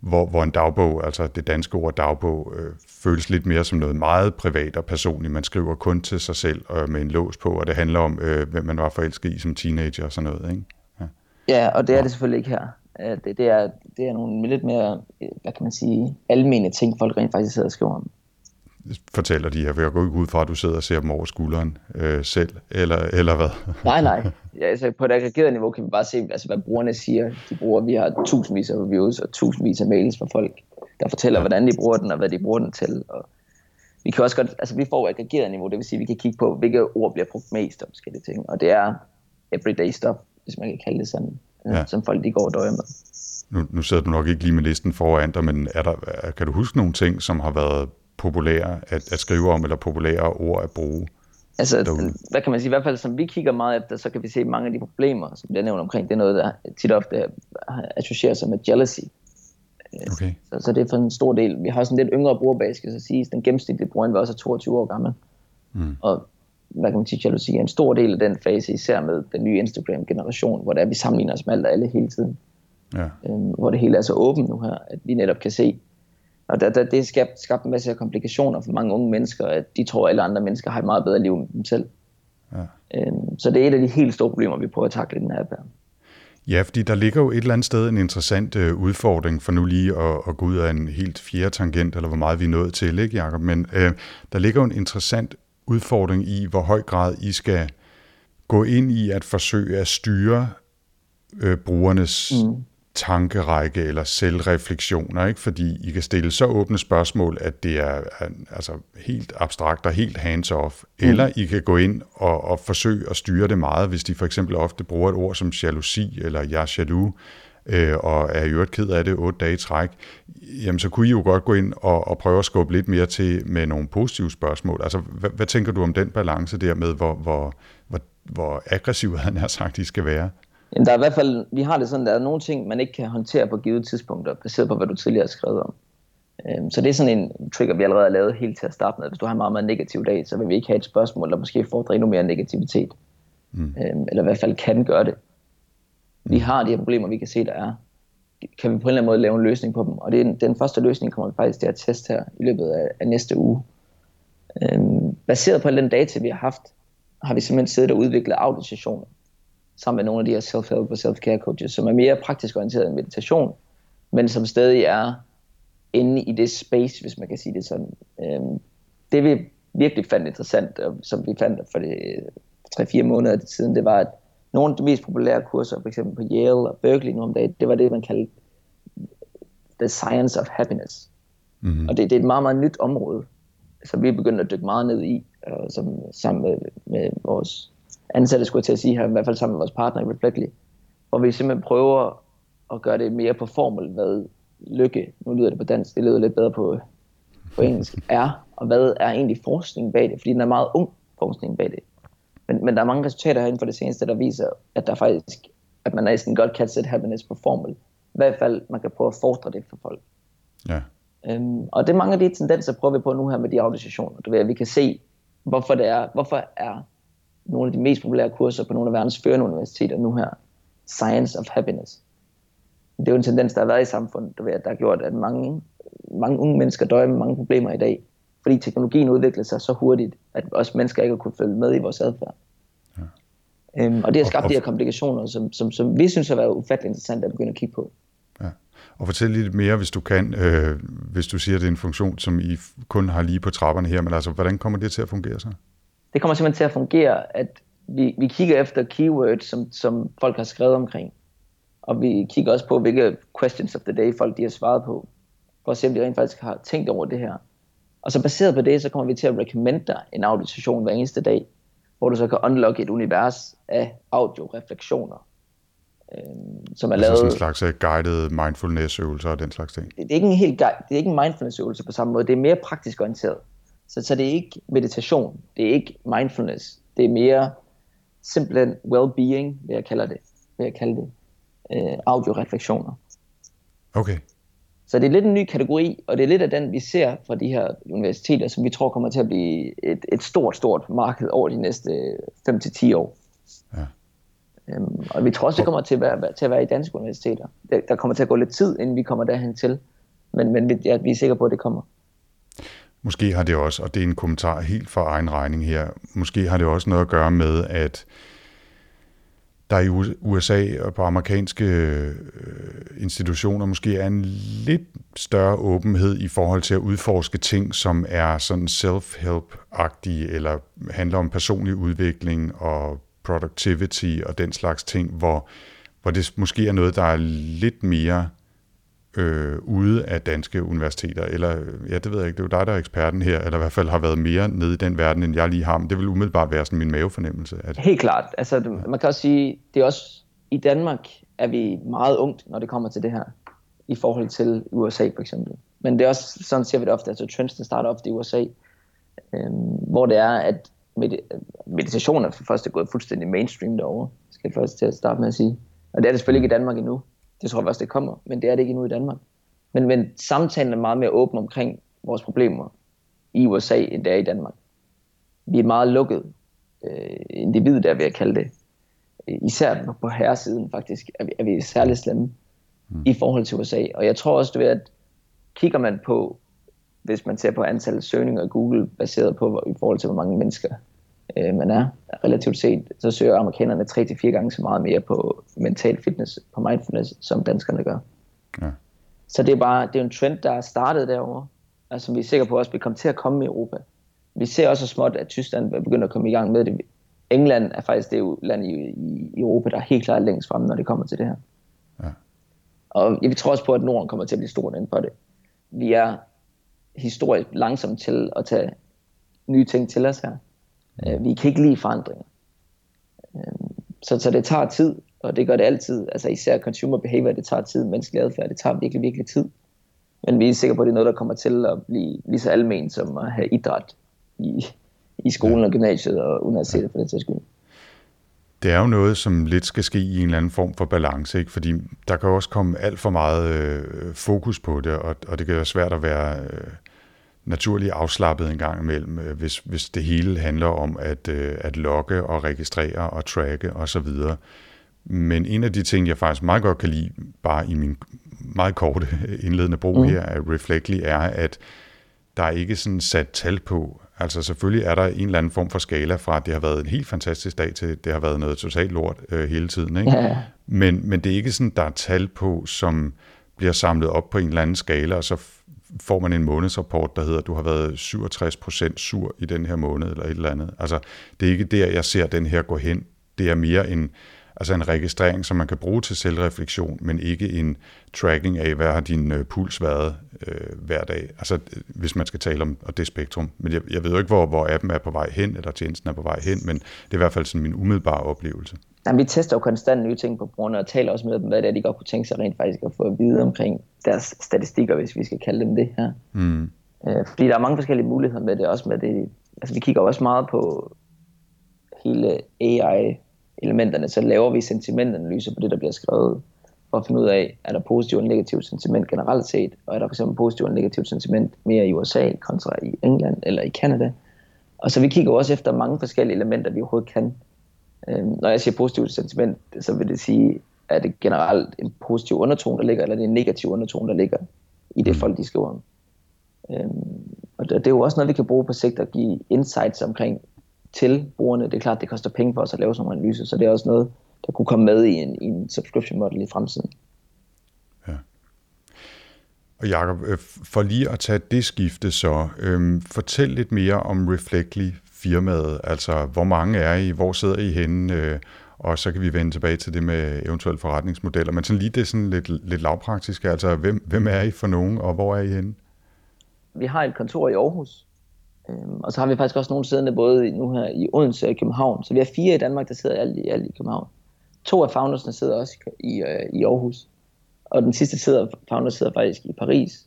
[SPEAKER 2] hvor, hvor en dagbog, altså det danske ord dagbog, øh, føles lidt mere som noget meget privat og personligt. Man skriver kun til sig selv øh, med en lås på, og det handler om, øh, hvem man var forelsket i som teenager og sådan noget. Ikke?
[SPEAKER 1] Ja. ja, og det er det selvfølgelig ikke her. Det, det, er, det er nogle lidt mere, hvad kan man sige, almene ting, folk rent faktisk sidder og skriver om
[SPEAKER 2] fortæller de her, for jeg går ikke ud fra, at du sidder og ser dem over skulderen øh, selv, eller, eller hvad?
[SPEAKER 1] nej, nej. Ja, altså, på et aggregeret niveau kan vi bare se, altså, hvad brugerne siger. De bruger, vi har tusindvis af reviews og tusindvis af mails fra folk, der fortæller, ja. hvordan de bruger den, og hvad de bruger den til. Og vi kan også godt, altså vi får aggregeret niveau, det vil sige, at vi kan kigge på, hvilke ord bliver brugt mest om forskellige ting. Og det er everyday stuff, hvis man kan kalde det sådan, øh, ja. som folk de går og døjer med.
[SPEAKER 2] Nu, nu sidder du nok ikke lige med listen foran dig, men er der, kan du huske nogle ting, som har været populære at, at skrive om, eller populære ord at bruge?
[SPEAKER 1] Altså, derude? hvad kan man sige, i hvert fald som vi kigger meget efter, så kan vi se mange af de problemer, som bliver nævnt omkring, det er noget, der tit ofte associerer sig med jealousy. Okay. Så, så det er for en stor del. Vi har også en lidt yngre brugerbase, skal så sige. Den gennemsnitlige bruger var også 22 år gammel. Mm. Og hvad kan man sige, jealousy er en stor del af den fase, især med den nye Instagram-generation, hvor der er, vi sammenligner os med alt og alle hele tiden. Ja. Øhm, hvor det hele er så åbent nu her, at vi netop kan se, og der, der, det skabt, skabt en masse komplikationer for mange unge mennesker, at de tror, at alle andre mennesker har et meget bedre liv end dem selv. Ja. Øhm, så det er et af de helt store problemer, vi prøver at takle i den her app.
[SPEAKER 2] Ja, fordi der ligger jo et eller andet sted en interessant øh, udfordring for nu lige at, at gå ud af en helt fjerde tangent, eller hvor meget vi er nået til, ikke Jacob? Men øh, der ligger jo en interessant udfordring i, hvor høj grad I skal gå ind i at forsøge at styre øh, brugernes mm tankerække eller selvreflektioner, ikke? fordi I kan stille så åbne spørgsmål, at det er altså helt abstrakt og helt hands-off, mm. eller I kan gå ind og, og forsøge at styre det meget, hvis de for eksempel ofte bruger et ord som jalousi eller jeg er jaloux, øh, og er i øvrigt ked af det otte dage i træk, jamen så kunne I jo godt gå ind og, og prøve at skubbe lidt mere til med nogle positive spørgsmål. Altså, hvad, hvad tænker du om den balance der med, hvor, hvor, hvor, hvor aggressiv han har sagt, I skal være?
[SPEAKER 1] Jamen, der er i hvert fald, vi har det sådan, der er nogle ting, man ikke kan håndtere på givet tidspunkter, baseret på, hvad du tidligere har skrevet om. Øhm, så det er sådan en trigger, vi allerede har lavet helt til at starte med. Hvis du har en meget, meget negativ dag, så vil vi ikke have et spørgsmål, der måske fordrer endnu mere negativitet. Mm. Øhm, eller i hvert fald kan gøre det. Vi mm. har de her problemer, vi kan se, der er. Kan vi på en eller anden måde lave en løsning på dem? Og det er, den første løsning kommer vi faktisk til at teste her i løbet af, af næste uge. Øhm, baseret på den data, vi har haft, har vi simpelthen siddet og udviklet audiosessioner sammen med nogle af de her self-help og self-care coaches, som er mere praktisk orienteret end meditation, men som stadig er inde i det space, hvis man kan sige det sådan. Øhm, det vi virkelig fandt interessant, og som vi fandt for det 3-4 måneder siden, det var, at nogle af de mest populære kurser, for eksempel på Yale og Berkeley nu om dagen, det var det, man kaldte The Science of Happiness. Mm-hmm. Og det, det er et meget, meget nyt område, som vi er begyndt at dykke meget ned i, og som, sammen med, med vores ansatte, skulle jeg til at sige her, i hvert fald sammen med vores partner i Reflectly, hvor vi simpelthen prøver at gøre det mere på formel, hvad lykke, nu lyder det på dansk, det lyder lidt bedre på, på engelsk, er, og hvad er egentlig forskningen bag det, fordi den er meget ung forskning bag det. Men, men der er mange resultater herinde for det seneste, der viser, at der faktisk, at man næsten godt kan sætte happiness på formel. I hvert fald, man kan prøve at fordre det for folk.
[SPEAKER 2] Ja.
[SPEAKER 1] Øhm, og det er mange af de tendenser, prøver vi på nu her med de organisationer. Du ved, at vi kan se, hvorfor det er, hvorfor er nogle af de mest populære kurser på nogle af verdens førende universiteter nu her, Science of Happiness. Det er jo en tendens, der har været i samfundet, der har gjort, at mange, mange unge mennesker døjer med mange problemer i dag, fordi teknologien udvikler sig så hurtigt, at os mennesker ikke har kunnet følge med i vores adfærd. Ja. Øhm, og det har skabt og, og, de her komplikationer, som, som, som vi synes har været ufattelig interessant at begynde at kigge på.
[SPEAKER 2] Ja. Og fortæl lidt mere, hvis du kan, øh, hvis du siger, at det er en funktion, som I kun har lige på trapperne her, men altså, hvordan kommer det til at fungere så?
[SPEAKER 1] Det kommer simpelthen til at fungere, at vi, vi kigger efter keywords, som, som folk har skrevet omkring. Og vi kigger også på, hvilke questions of the day folk de har svaret på, for at se, om de rent faktisk har tænkt over det her. Og så baseret på det, så kommer vi til at recommende dig en audiosession hver eneste dag, hvor du så kan unlocke et univers af audioreflektioner, øh, som er altså lavet...
[SPEAKER 2] sådan en slags uh, guided mindfulness-øvelser og den slags ting?
[SPEAKER 1] Det er ikke en helt det er ikke en mindfulness-øvelse på samme måde, det er mere praktisk orienteret. Så, så det er ikke meditation, det er ikke mindfulness, det er mere simpelthen well-being, vil jeg kalde det, vil jeg kalde det, øh, audioreflektioner.
[SPEAKER 2] Okay.
[SPEAKER 1] Så det er lidt en ny kategori, og det er lidt af den, vi ser fra de her universiteter, som vi tror kommer til at blive et, et stort, stort marked over de næste 5-10 år. Ja. Øhm, og vi tror også, det kommer til at være, til at være i danske universiteter. Der, der kommer til at gå lidt tid, inden vi kommer derhen til. Men, men ja, vi er sikre på, at det kommer.
[SPEAKER 2] Måske har det også, og det er en kommentar helt for egen regning her, måske har det også noget at gøre med, at der i USA og på amerikanske øh, institutioner måske er en lidt større åbenhed i forhold til at udforske ting, som er sådan self-help-agtige, eller handler om personlig udvikling og productivity og den slags ting, hvor, hvor det måske er noget, der er lidt mere øh, ude af danske universiteter, eller øh, ja, det ved jeg ikke, det er jo dig, der er eksperten her, eller i hvert fald har været mere nede i den verden, end jeg lige har, men det vil umiddelbart være sådan min mavefornemmelse. At...
[SPEAKER 1] Helt klart, altså man kan også sige, det er også, i Danmark er vi meget ungt, når det kommer til det her, i forhold til USA for eksempel. Men det er også, sådan ser vi det ofte, altså trends, der starter ofte i USA, øh, hvor det er, at med, meditation er for første gået fuldstændig mainstream derovre, skal jeg først til at starte med at sige. Og det er det selvfølgelig ikke i Danmark endnu. Det tror jeg også, det kommer, men det er det ikke endnu i Danmark. Men, men samtalen er meget mere åben omkring vores problemer i USA, end det er i Danmark. Vi er meget lukket øh, individ, der vil jeg kalde det. Især på, herresiden faktisk, er vi, er vi særligt slemme mm. i forhold til USA. Og jeg tror også, du ved, at kigger man på, hvis man ser på antallet søgninger i Google, baseret på i forhold til, hvor mange mennesker øh, man er, relativt set, så søger amerikanerne 3-4 gange så meget mere på mental fitness, på mindfulness, som danskerne gør. Ja. Så det er bare det er en trend, der er startet derovre, altså, som vi er sikre på også vil komme til at komme i Europa. Vi ser også småt, at Tyskland er begyndt at komme i gang med det. England er faktisk det land i, i Europa, der er helt klart længst fremme, når det kommer til det her. Ja. Og jeg tror også på, at Norden kommer til at blive stort inden for det. Vi er historisk langsomt til at tage nye ting til os her. Øh, vi kan ikke lide forandringer. Øh, så, så det tager tid, og det gør det altid. Altså især consumer behavior, det tager tid. Menneskelig adfærd, det tager virkelig, virkelig tid. Men vi er sikre på, at det er noget, der kommer til at blive lige så almen som at have idræt i, i skolen og gymnasiet og universitetet for det sags skyld.
[SPEAKER 2] Det er jo noget, som lidt skal ske i en eller anden form for balance, ikke? fordi der kan også komme alt for meget øh, fokus på det, og, og det kan være svært at være øh, naturligt afslappet en gang imellem, øh, hvis, hvis det hele handler om at, øh, at logge og registrere og tracke osv. Men en af de ting, jeg faktisk meget godt kan lide, bare i min meget korte indledende brug mm. her af Reflectly, er, at der er ikke sådan sat tal på. Altså selvfølgelig er der en eller anden form for skala fra, at det har været en helt fantastisk dag til, det har været noget totalt lort øh, hele tiden. Ikke? Ja. Men, men det er ikke sådan, der er tal på, som bliver samlet op på en eller anden skala, og så får man en månedsrapport, der hedder, du har været 67% sur i den her måned, eller et eller andet. Altså, det er ikke der, jeg ser den her gå hen. Det er mere en, altså en registrering, som man kan bruge til selvreflektion, men ikke en tracking af, hvad har din øh, puls været øh, hver dag. Altså, hvis man skal tale om og det spektrum. Men jeg, jeg ved jo ikke, hvor, hvor appen er på vej hen, eller tjenesten er på vej hen, men det er i hvert fald sådan min umiddelbare oplevelse.
[SPEAKER 1] Jamen, vi tester jo konstant nye ting på brugerne og taler også med dem, hvad det er, de godt kunne tænke sig rent faktisk at få at vide omkring deres statistikker, hvis vi skal kalde dem det her. Mm. Øh, fordi der er mange forskellige muligheder med det, også med det, altså vi kigger også meget på hele AI-elementerne, så laver vi sentimentanalyser på det, der bliver skrevet, for at finde ud af, er der positivt og negativt sentiment generelt set, og er der fx positivt og negativt sentiment mere i USA kontra i England eller i Canada. Og så vi kigger også efter mange forskellige elementer, vi overhovedet kan. Øhm, når jeg siger positivt sentiment, så vil det sige, er det generelt en positiv undertone, der ligger, eller er det en negativ undertone, der ligger i det mm. folk, de skriver om. Øhm, og det, det er jo også noget, vi kan bruge på sigt at give insights omkring til brugerne. Det er klart, det koster penge for os at lave sådan en analyse, så det er også noget, der kunne komme med i en, i en subscription model i fremtiden. Ja.
[SPEAKER 2] Og Jacob, øh, for lige at tage det skifte så, øhm, fortæl lidt mere om Reflectly firmaet, altså hvor mange er I, hvor sidder I henne, øh, og så kan vi vende tilbage til det med eventuelle forretningsmodeller. Men sådan lige det sådan lidt, lidt lavpraktisk, altså hvem, hvem er I for nogen, og hvor er I henne?
[SPEAKER 1] Vi har et kontor i Aarhus, øhm, og så har vi faktisk også nogle siddende både nu her i Odense og i København. Så vi har fire i Danmark, der sidder alt i, alt i København. To af foundersne sidder også i, øh, i Aarhus, og den sidste sidder, founder sidder faktisk i Paris,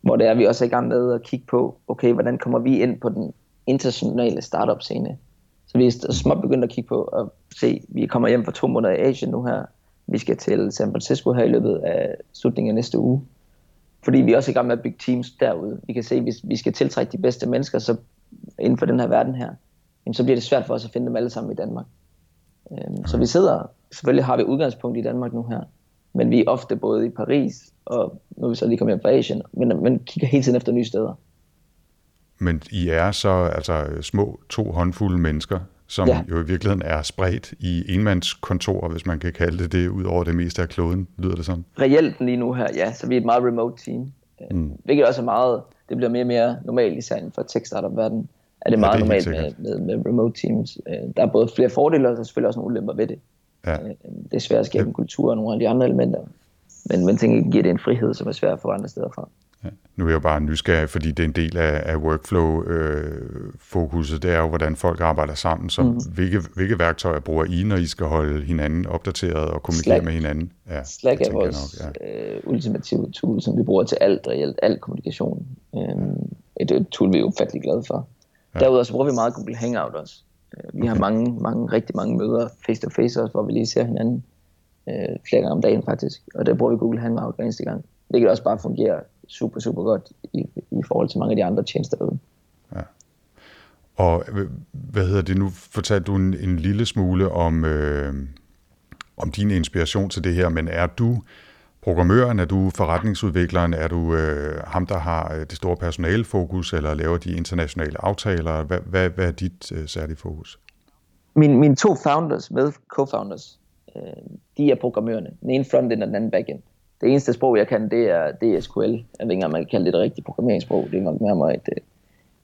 [SPEAKER 1] hvor det er, vi også er i gang med at kigge på, okay, hvordan kommer vi ind på den internationale startup scene. Så vi er småt begyndt at kigge på at se, vi kommer hjem for to måneder i Asien nu her. Vi skal til San Francisco her i løbet af slutningen af næste uge. Fordi vi er også i gang med at bygge teams derude. Vi kan se, at hvis vi skal tiltrække de bedste mennesker så inden for den her verden her, jamen, så bliver det svært for os at finde dem alle sammen i Danmark. Øhm, så vi sidder, selvfølgelig har vi udgangspunkt i Danmark nu her, men vi er ofte både i Paris, og nu er vi så lige kommet hjem fra Asien, men, men kigger hele tiden efter nye steder.
[SPEAKER 2] Men I er så altså små to håndfulde mennesker, som ja. jo i virkeligheden er spredt i enmandskontor, hvis man kan kalde det det, ud over det meste af kloden, lyder det sådan?
[SPEAKER 1] Reelt lige nu her, ja, så vi er et meget remote team. Mm. Hvilket også er meget, det bliver mere og mere normalt, især inden for tech startup verden er det meget ja, det normalt med, med, med remote teams. Øh, der er både flere fordele, og selvfølgelig også nogle ulemper ved det. Ja. Øh, det er svært at skabe en kultur og nogle af de andre elementer. Men man tænker, giver det en frihed, som er svær at få andre steder fra.
[SPEAKER 2] Ja. Nu er jeg jo bare nysgerrig, fordi det er en del af, af workflow-fokuset. Øh, det er jo, hvordan folk arbejder sammen. Så mm. hvilke, hvilke værktøjer bruger I, når I skal holde hinanden opdateret og kommunikere Slack. med hinanden?
[SPEAKER 1] Ja, Slack er vores nok, ja. øh, ultimative tool, som vi bruger til alt reelt, al kommunikation. Um, et, et tool, vi er ufattelig glade for. Ja. Derudover så bruger vi meget Google Hangout også. Øh, vi okay. har mange, mange, rigtig mange møder face-to-face også, hvor vi lige ser hinanden øh, flere gange om dagen faktisk. Og der bruger vi Google Hangout hver eneste gang. Hvilket også bare fungerer super, super godt i, i forhold til mange af de andre tjenester derude. Ja.
[SPEAKER 2] Og hvad hedder det nu? Fortalte du en, en lille smule om, øh, om din inspiration til det her, men er du programmøren, er du forretningsudvikleren, er du øh, ham, der har øh, det store personalefokus, eller laver de internationale aftaler? Hvad, hvad, hvad er dit øh, særlige fokus?
[SPEAKER 1] Min, mine to founders, med co-founders, øh, de er programmørerne. Den ene frontend og den anden backend. Det eneste sprog, jeg kan, det er, det er SQL. Jeg ved ikke engang, man kan kalde det et rigtigt programmeringssprog. Det er nok nærmere et, øh,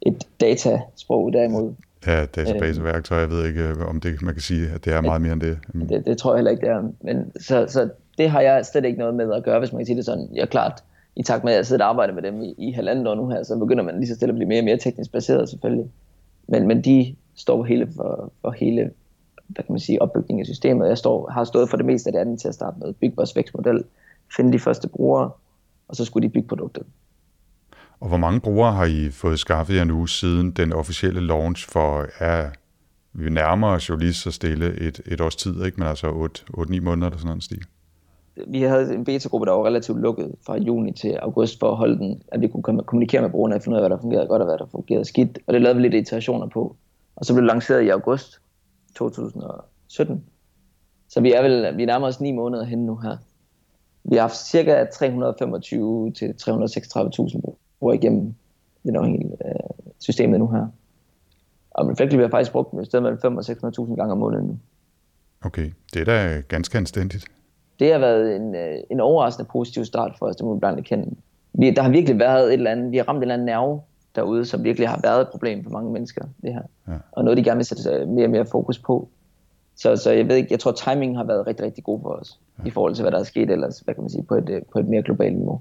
[SPEAKER 1] et datasprog derimod.
[SPEAKER 2] Ja, database-værktøj. Jeg ved ikke, om det, man kan sige, at det er meget mere end det.
[SPEAKER 1] Det, det tror jeg heller ikke, det er. Men, så, så det har jeg slet ikke noget med at gøre, hvis man kan sige det sådan. Jeg er klart, i takt med, at jeg sidder og arbejder med dem i, i halvandet år nu her, så begynder man lige så stille at blive mere og mere teknisk baseret selvfølgelig. Men, men de står hele for, for hele hvad kan man sige, opbygningen af systemet. Jeg står, har stået for det meste af det andet til at starte med. Bygge vores vækstmodel, finde de første brugere, og så skulle de bygge produktet.
[SPEAKER 2] Og hvor mange brugere har I fået skaffet jer nu siden den officielle launch for, ja, vi nærmer os jo lige så stille et, et års tid, ikke? men altså 8-9 måneder eller sådan noget stil?
[SPEAKER 1] vi havde en beta-gruppe, der var relativt lukket fra juni til august for at holde den, at vi kunne kommunikere med brugerne og finde ud af, hvad der fungerede godt og hvad der fungerede skidt. Og det lavede vi lidt iterationer på. Og så blev det lanceret i august 2017. Så vi er vel vi er nærmere os ni måneder hen nu her. Vi har haft cirka 325 til 336.000 brugere igennem det er hele øh, systemet nu her. Og Reflectly har faktisk brugt dem et sted mellem 5 og 600.000 gange om måneden nu.
[SPEAKER 2] Okay, det er da ganske anstændigt
[SPEAKER 1] det har været en, øh, en overraskende positiv start for os, det må vi blandt erkende. Vi, der har virkelig været et eller andet, vi har ramt et eller andet nerve derude, som virkelig har været et problem for mange mennesker, det her. Ja. Og noget, de gerne vil sætte mere og mere fokus på. Så, så jeg ved ikke, jeg tror, timingen har været rigtig, rigtig god for os, ja. i forhold til, hvad der er sket ellers, hvad kan man sige, på et, øh, på et mere globalt niveau.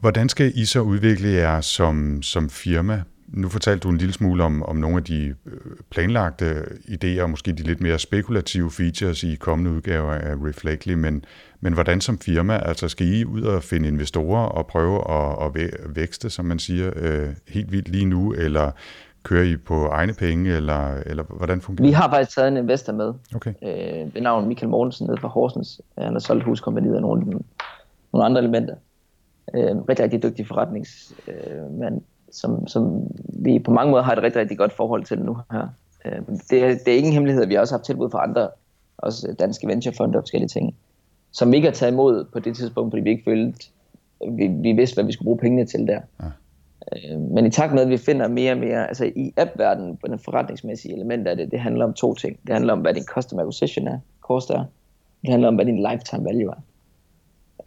[SPEAKER 2] Hvordan skal I så udvikle jer som, som firma? Nu fortalte du en lille smule om, om nogle af de øh, planlagte idéer, og måske de lidt mere spekulative features i kommende udgaver af Reflectly, men, men hvordan som firma, altså skal I ud og finde investorer og prøve at, at vækste, som man siger, øh, helt vildt lige nu, eller kører I på egne penge, eller, eller hvordan fungerer
[SPEAKER 1] Vi har faktisk taget en investor med,
[SPEAKER 2] Okay.
[SPEAKER 1] øh, ved navn Michael Mortensen nede fra Horsens. Han har solgt huskompaniet og nogle, nogle andre elementer. Øh, rigtig, rigtig dygtig forretningsmand, øh, som, som vi på mange måder har et rigtig, rigtig godt forhold til nu her. Øh, det, er, det er ingen hemmelighed, vi har også haft tilbud fra andre, også danske venturefonder og forskellige ting, som ikke har taget imod på det tidspunkt, fordi vi ikke følte, vi, vi vidste, hvad vi skulle bruge pengene til der.
[SPEAKER 2] Ja.
[SPEAKER 1] Øh, men i takt med, at vi finder mere og mere, altså i appverdenen, på den forretningsmæssige element af det, det handler om to ting. Det handler om, hvad din customer acquisition er, cost er. Det handler om, hvad din lifetime value er.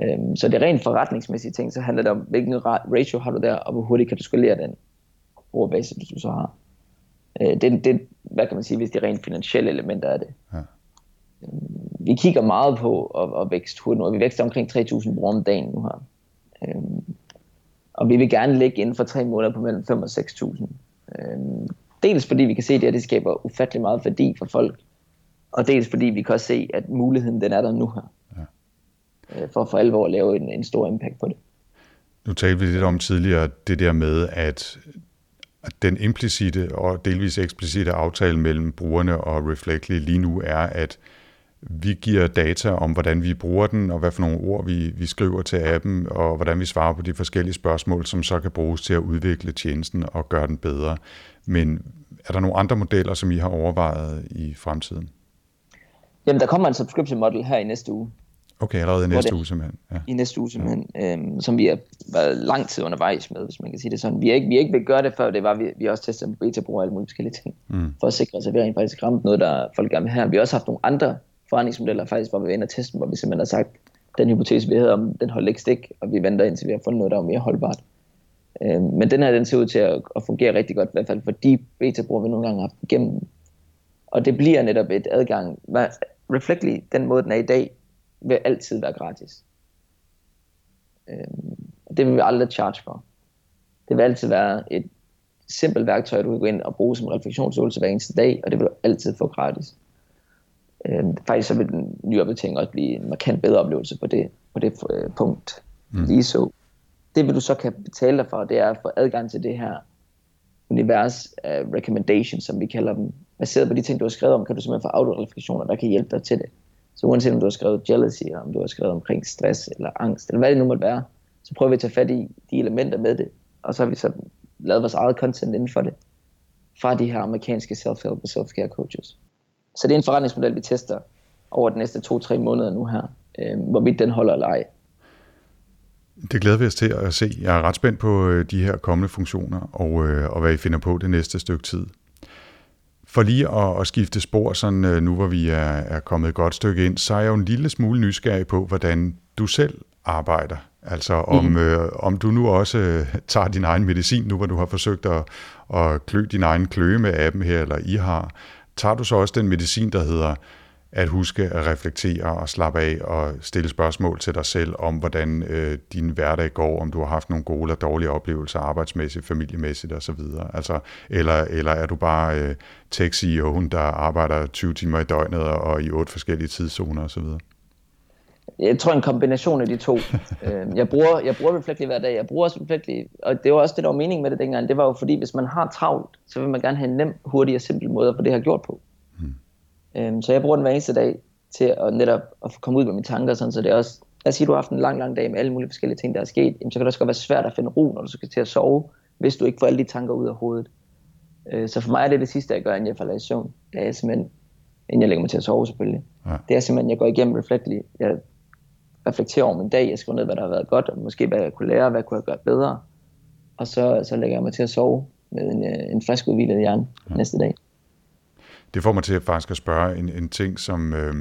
[SPEAKER 1] Øhm, så det er rent forretningsmæssige ting, så handler det om, hvilken ratio har du der, og hvor hurtigt kan du skalere den brugerbase, du så har. Øh, det, det, hvad kan man sige, hvis det er rent finansielle elementer af det.
[SPEAKER 2] Ja.
[SPEAKER 1] Vi kigger meget på at, at vækste hurtigt nu, og vi vækster omkring 3.000 brugere om dagen nu her. Og vi vil gerne ligge inden for tre måneder på mellem 5 og 6.000. Øhm, dels fordi vi kan se, at det, her, det skaber ufattelig meget værdi for folk, og dels fordi vi kan også se, at muligheden den er der nu her. Ja. Øh, for for alvor at lave en, en stor impact på det.
[SPEAKER 2] Nu talte vi lidt om tidligere det der med, at at den implicite og delvis eksplicite aftale mellem brugerne og Reflectly lige nu er, at vi giver data om, hvordan vi bruger den, og hvad for nogle ord vi, vi skriver til appen, og hvordan vi svarer på de forskellige spørgsmål, som så kan bruges til at udvikle tjenesten og gøre den bedre. Men er der nogle andre modeller, som I har overvejet i fremtiden?
[SPEAKER 1] Jamen, der kommer en subscription model her i næste uge.
[SPEAKER 2] Okay, allerede i næste
[SPEAKER 1] det,
[SPEAKER 2] uge simpelthen.
[SPEAKER 1] Ja. I næste uge simpelthen, ja. øhm, som vi har været lang tid undervejs med, hvis man kan sige det sådan. Vi har ikke, vi har ikke vil gøre det før, det var, vi, vi har også testet med beta-brug og alle mulige forskellige ting, mm. for at sikre os, at vi rent faktisk ramt noget, der folk gerne vil have. Vi har også haft nogle andre forretningsmodeller faktisk, hvor vi ender inde teste, hvor vi simpelthen har sagt, den hypotese, vi havde om, den holder ikke stik, og vi venter indtil vi har fundet noget, der er mere holdbart. Øh, men den her, den ser ud til at, at fungere rigtig godt, i hvert fald for de beta-brugere, vi nogle gange har haft igennem. Og det bliver netop et adgang. Reflectly, den måde, den er i dag, vil altid være gratis. Øh, det vil vi aldrig charge for. Det vil altid være et simpelt værktøj, du kan gå ind og bruge som refleksionsøvelse hver eneste dag, og det vil du altid få gratis. Øh, faktisk så vil den nye opdatering også blive en markant bedre oplevelse på det, på det øh, punkt. Mm. Lige så. Det vil du så kan betale dig for, det er at få adgang til det her univers af recommendations, som vi kalder dem. Baseret på de ting, du har skrevet om, kan du simpelthen få autoreflektioner, der kan hjælpe dig til det. Så uanset om du har skrevet jealousy, eller om du har skrevet omkring stress eller angst, eller hvad det nu måtte være, så prøver vi at tage fat i de elementer med det, og så har vi så lavet vores eget content inden for det, fra de her amerikanske self-help og self-care coaches. Så det er en forretningsmodel, vi tester over de næste to-tre måneder nu her, øh, hvorvidt den holder eller ej.
[SPEAKER 2] Det glæder vi os til at se. Jeg er ret spændt på øh, de her kommende funktioner, og, øh, og hvad I finder på det næste stykke tid. For lige at, at skifte spor, sådan øh, nu hvor vi er, er kommet et godt stykke ind, så er jeg jo en lille smule nysgerrig på, hvordan du selv arbejder. Altså om, mm. øh, om du nu også øh, tager din egen medicin, nu hvor du har forsøgt at, at klø din egen kløe med appen her, eller I har. Tager du så også den medicin, der hedder at huske at reflektere og slappe af og stille spørgsmål til dig selv om, hvordan øh, din hverdag går, om du har haft nogle gode eller dårlige oplevelser arbejdsmæssigt, familiemæssigt osv. Altså, eller, eller er du bare øh, tech-CEO'en, der arbejder 20 timer i døgnet og i otte forskellige tidszoner osv.?
[SPEAKER 1] Jeg tror en kombination af de to. Øhm, jeg, bruger, jeg bruger Reflectly hver dag. Jeg bruger også Reflectly, og det var også det, der var meningen med det dengang. Det var jo fordi, hvis man har travlt, så vil man gerne have en nem, hurtig og simpel måde at få det her gjort på. Øhm, så jeg bruger den hver eneste dag til at netop at komme ud med mine tanker, sådan, så det er også, lad os sige, du har haft en lang, lang dag med alle mulige forskellige ting, der er sket, jamen, så kan det også godt være svært at finde ro, når du skal til at sove, hvis du ikke får alle de tanker ud af hovedet. Øh, så for mig er det det sidste, jeg gør, inden jeg falder i søvn. Det er simpelthen, inden jeg lægger mig til at sove selvfølgelig. Ja. Det er simpelthen, jeg går igennem Reflectly. Jeg reflekterer over min dag, jeg skriver ned, hvad der har været godt, og måske hvad jeg kunne lære, hvad jeg kunne have gjort bedre. Og så, så lægger jeg mig til at sove med en, øh, en frisk udvilet hjerne ja. næste dag
[SPEAKER 2] det får mig til at faktisk at spørge en, en ting, som, øh,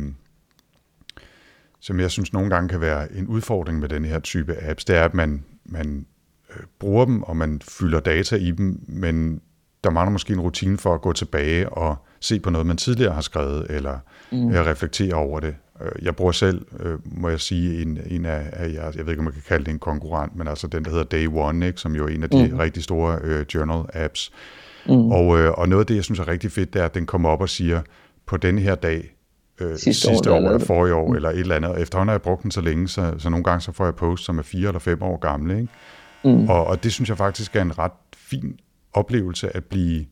[SPEAKER 2] som jeg synes nogle gange kan være en udfordring med den her type apps. Det er, at man, man øh, bruger dem, og man fylder data i dem, men der mangler måske en rutine for at gå tilbage og se på noget, man tidligere har skrevet, eller mm. reflektere over det. Øh, jeg bruger selv, øh, må jeg sige, en, en af, af jeg, jeg ved ikke, om man kan kalde det en konkurrent, men altså den, der hedder Day One, ikke, som jo er en af de mm. rigtig store uh, journal-apps, Mm. Og, øh, og noget af det, jeg synes er rigtig fedt, det er, at den kommer op og siger, på denne her dag, øh, sidste, sidste år, år eller forrige år, mm. eller et eller andet. Efterhånden har jeg brugt den så længe, så, så nogle gange så får jeg post, som er fire eller fem år gamle. Ikke? Mm. Og, og det synes jeg faktisk er en ret fin oplevelse at blive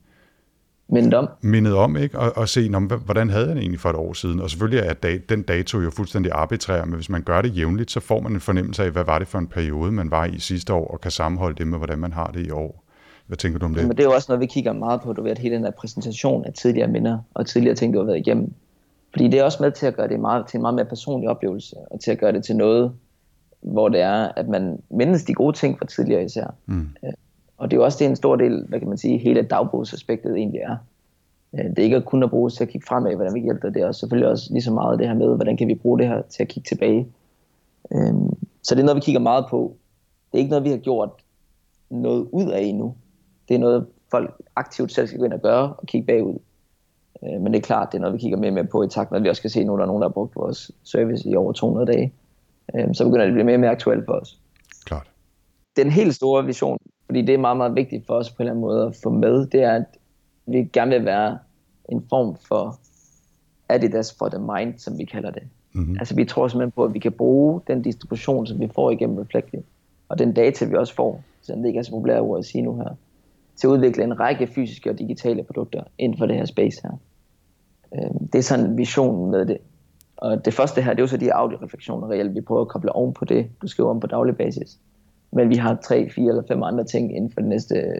[SPEAKER 1] mindet om.
[SPEAKER 2] Mindet om, ikke? Og, og se, om, hvordan havde jeg det egentlig for et år siden? Og selvfølgelig er dat, den dato jo fuldstændig arbitrær, men hvis man gør det jævnligt, så får man en fornemmelse af, hvad var det for en periode, man var i sidste år, og kan sammenholde det med, hvordan man har det i år. Hvad tænker du om det?
[SPEAKER 1] Men det er jo også noget, vi kigger meget på, du ved, at hele den her præsentation af tidligere minder, og tidligere ting, du har været igennem. Fordi det er også med til at gøre det meget, til en meget mere personlig oplevelse, og til at gøre det til noget, hvor det er, at man mindes de gode ting fra tidligere især. Mm. Øh, og det er jo også det en stor del, hvad kan man sige, hele dagbogsaspektet egentlig er. Øh, det er ikke kun at bruge til at kigge fremad, hvordan vi hjælper, det er selvfølgelig også lige så meget det her med, hvordan kan vi bruge det her til at kigge tilbage. Øhm, så det er noget, vi kigger meget på. Det er ikke noget, vi har gjort noget ud af endnu. Det er noget, folk aktivt selv skal gå ind og gøre og kigge bagud. Øh, men det er klart, det er noget, vi kigger mere og mere på i takt med, at vi også skal se, at der er nogen, der har brugt vores service i over 200 dage. Øh, så begynder det at blive mere og mere aktuelt for os.
[SPEAKER 2] Klart.
[SPEAKER 1] Den helt store vision, fordi det er meget, meget vigtigt for os på en eller anden måde at få med, det er, at vi gerne vil være en form for Adidas for the mind, som vi kalder det. Mm-hmm. Altså vi tror simpelthen på, at vi kan bruge den distribution, som vi får igennem Reflectly, og den data, vi også får, selvom det ikke er så populært ord at sige nu her, til at udvikle en række fysiske og digitale produkter inden for det her space her. Øhm, det er sådan visionen med det. Og det første her, det er jo så de audio-refleksioner reelt, vi prøver at koble oven på det, du skriver om på daglig basis. Men vi har tre, fire eller fem andre ting inden for det næste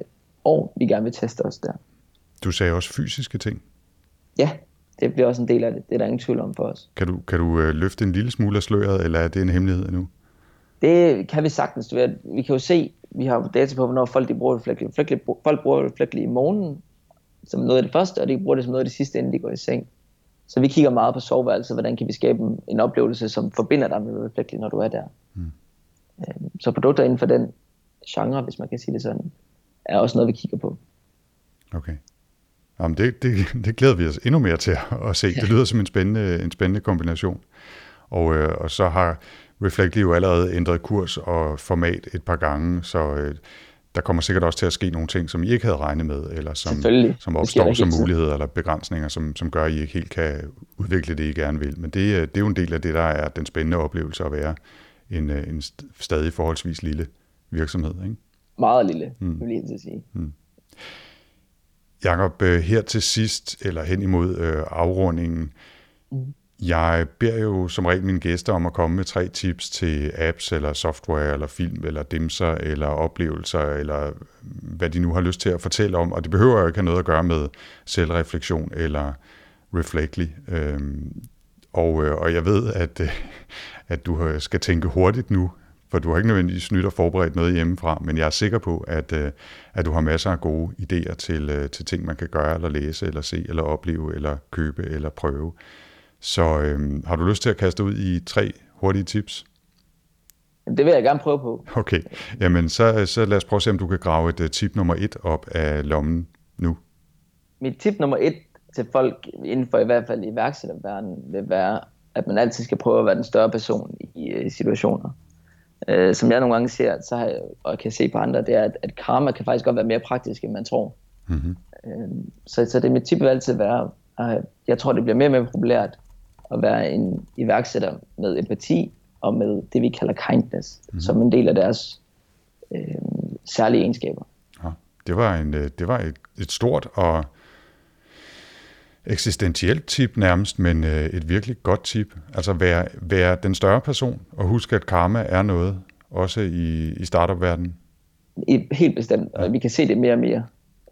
[SPEAKER 1] år, vi gerne vil teste os der.
[SPEAKER 2] Du sagde også fysiske ting.
[SPEAKER 1] Ja, det bliver også en del af det. Det er der ingen tvivl om for os.
[SPEAKER 2] Kan du, kan du øh, løfte en lille smule af sløret, eller er det en hemmelighed endnu?
[SPEAKER 1] Det kan vi sagtens. Du ved, vi kan jo se, vi har data på, hvornår folk de bruger Reflectly. Folk bruger Reflectly i morgenen, som noget af det første, og de bruger det som noget af det sidste, inden de går i seng. Så vi kigger meget på soveværelset, hvordan kan vi skabe en oplevelse, som forbinder dig med Reflectly, når du er der. Mm. Så produkter inden for den genre, hvis man kan sige det sådan, er også noget, vi kigger på.
[SPEAKER 2] Okay. Jamen det, det, det glæder vi os endnu mere til at se. Det lyder som en spændende, en spændende kombination. Og, øh, og så har Reflectly jo allerede ændret kurs og format et par gange, så øh, der kommer sikkert også til at ske nogle ting, som I ikke havde regnet med, eller som, som opstår som muligheder eller begrænsninger, som, som gør, at I ikke helt kan udvikle det, I gerne vil. Men det, øh, det er jo en del af det, der er den spændende oplevelse at være en, øh, en stadig forholdsvis lille virksomhed. Ikke?
[SPEAKER 1] Meget lille, mm. vil jeg sige. Mm.
[SPEAKER 2] Jakob, øh, her til sidst, eller hen imod øh, afrundingen, mm. jeg beder jo som regel mine gæster om at komme med tre tips til apps, eller software, eller film, eller dimser, eller oplevelser, eller hvad de nu har lyst til at fortælle om, og det behøver jo ikke have noget at gøre med selvreflektion eller reflectly. Øhm, og, øh, og jeg ved, at, at du skal tænke hurtigt nu, for du har ikke nødvendigvis nyt og forberedt noget hjemmefra, men jeg er sikker på, at, øh, at du har masser af gode idéer til, øh, til ting, man kan gøre, eller læse, eller se, eller opleve, eller købe, eller prøve. Så øhm, har du lyst til at kaste ud i tre hurtige tips?
[SPEAKER 1] Det vil jeg gerne prøve på.
[SPEAKER 2] Okay, jamen så, så lad os prøve at se, om du kan grave et tip nummer et op af lommen nu.
[SPEAKER 1] Mit tip nummer et til folk inden for i hvert fald iværksætterverdenen vil være, at man altid skal prøve at være den større person i, i situationer øh, som jeg nogle gange ser, så har jeg, og kan se på andre, det er, at, at karma kan faktisk godt være mere praktisk, end man tror. Mm-hmm. Øh, så, så det mit tip vil altid være, at jeg tror, det bliver mere og mere populært at være en iværksætter med empati og med det, vi kalder kindness, mm-hmm. som en del af deres øh, særlige egenskaber.
[SPEAKER 2] Ja, det var, en, øh, det var et, et stort og eksistentielt tip nærmest, men øh, et virkelig godt tip. Altså være, være den større person, og huske, at karma er noget, også i, i startup-verdenen.
[SPEAKER 1] Helt bestemt, og vi kan se det mere og mere.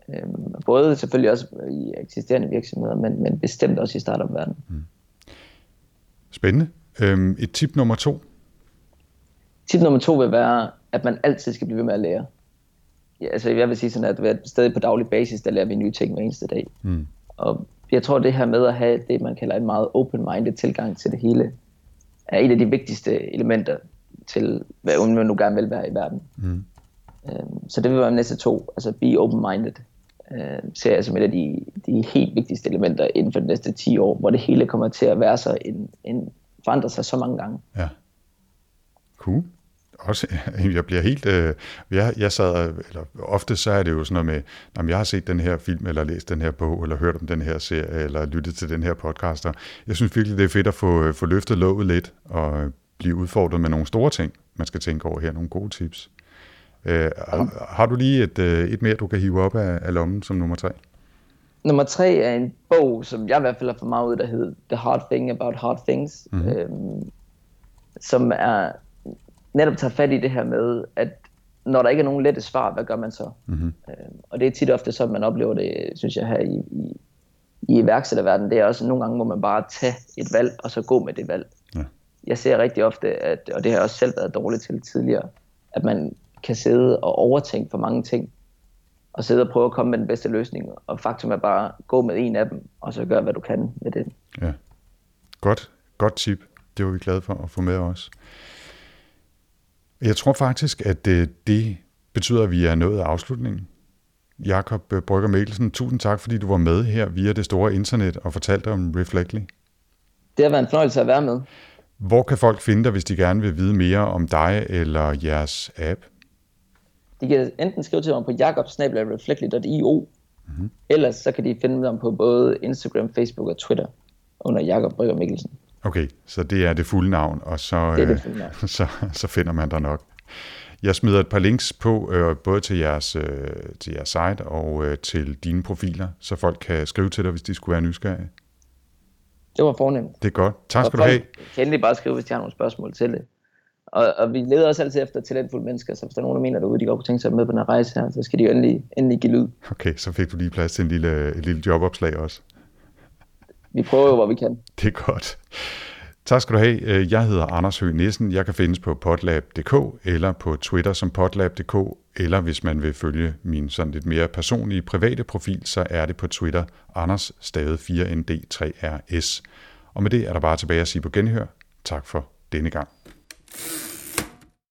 [SPEAKER 1] Øhm, både selvfølgelig også i eksisterende virksomheder, men, men bestemt også i startup-verdenen. Mm.
[SPEAKER 2] Spændende. Øhm, et tip nummer to?
[SPEAKER 1] Tip nummer to vil være, at man altid skal blive ved med at lære. Ja, altså jeg vil sige sådan, at stadig på daglig basis, der lærer vi nye ting hver eneste dag. Mm. Og jeg tror, det her med at have det, man kalder en meget open-minded tilgang til det hele, er et af de vigtigste elementer til, hvad man nu gerne vil være i verden. Mm. Øhm, så det vil være næste to, altså be open-minded, øh, ser jeg som et af de, de helt vigtigste elementer inden for de næste 10 år, hvor det hele kommer til at være så en, en forandre sig så mange gange.
[SPEAKER 2] Ja. Cool også, jeg bliver helt, øh, jeg, jeg sad, eller ofte så er det jo sådan noget med, om jeg har set den her film, eller læst den her bog, eller hørt om den her serie, eller lyttet til den her podcaster. Jeg synes virkelig, det er fedt at få, få løftet låget lidt, og blive udfordret med nogle store ting, man skal tænke over her, nogle gode tips. Øh, har, har du lige et, øh, et mere, du kan hive op af, af lommen som nummer tre?
[SPEAKER 1] Nummer tre er en bog, som jeg i hvert fald har fået meget ud, der hedder The Hard Thing About Hard Things, mm-hmm. øhm, som er netop tager fat i det her med, at når der ikke er nogen lette svar, hvad gør man så? Mm-hmm. Øhm, og det er tit ofte sådan, man oplever det, synes jeg, her i, i, i iværksætterverdenen. Det er også nogle gange, hvor man bare tage et valg, og så gå med det valg. Ja. Jeg ser rigtig ofte, at, og det har jeg også selv været dårlig til tidligere, at man kan sidde og overtænke for mange ting, og sidde og prøve at komme med den bedste løsning. Og faktum er bare, gå med en af dem, og så gør, hvad du kan med det.
[SPEAKER 2] Ja. Godt. Godt tip. Det var vi glade for at få med os. Jeg tror faktisk, at det, øh, det betyder, at vi er nået af afslutningen. Jakob øh, Brygger Mikkelsen, tusind tak, fordi du var med her via det store internet og fortalte om Reflectly.
[SPEAKER 1] Det har været en fornøjelse at være med.
[SPEAKER 2] Hvor kan folk finde dig, hvis de gerne vil vide mere om dig eller jeres app?
[SPEAKER 1] De kan enten skrive til mig på jakobsnablereflectly.io, mm-hmm. ellers så kan de finde dem på både Instagram, Facebook og Twitter under Jakob Brygger Mikkelsen.
[SPEAKER 2] Okay, så det er det fulde navn, og så, det det navn. Øh, så, så finder man dig nok. Jeg smider et par links på, øh, både til jeres, øh, til jeres site og øh, til dine profiler, så folk kan skrive til dig, hvis de skulle være nysgerrige.
[SPEAKER 1] Det var fornemt.
[SPEAKER 2] Det er godt. Tak skal du have.
[SPEAKER 1] kan endelig bare skrive, hvis de har nogle spørgsmål til det. Og, og vi leder også altid efter talentfulde mennesker, så hvis der er nogen, der mener derude, de godt kunne tænke sig med på den her rejse her, så skal de jo endelig, endelig give lyd.
[SPEAKER 2] Okay, så fik du lige plads til en lille, et lille jobopslag også.
[SPEAKER 1] Vi prøver jo, hvor vi kan.
[SPEAKER 2] Det er godt. Tak skal du have. Øh, jeg hedder Anders Høgh Nissen. Jeg kan findes på potlab.dk eller på Twitter som potlab.dk, eller hvis man vil følge min sådan lidt mere personlige private profil, så er det på Twitter Anders stavet 4ND3RS. Og med det er der bare tilbage at sige på genhør. Tak for denne gang.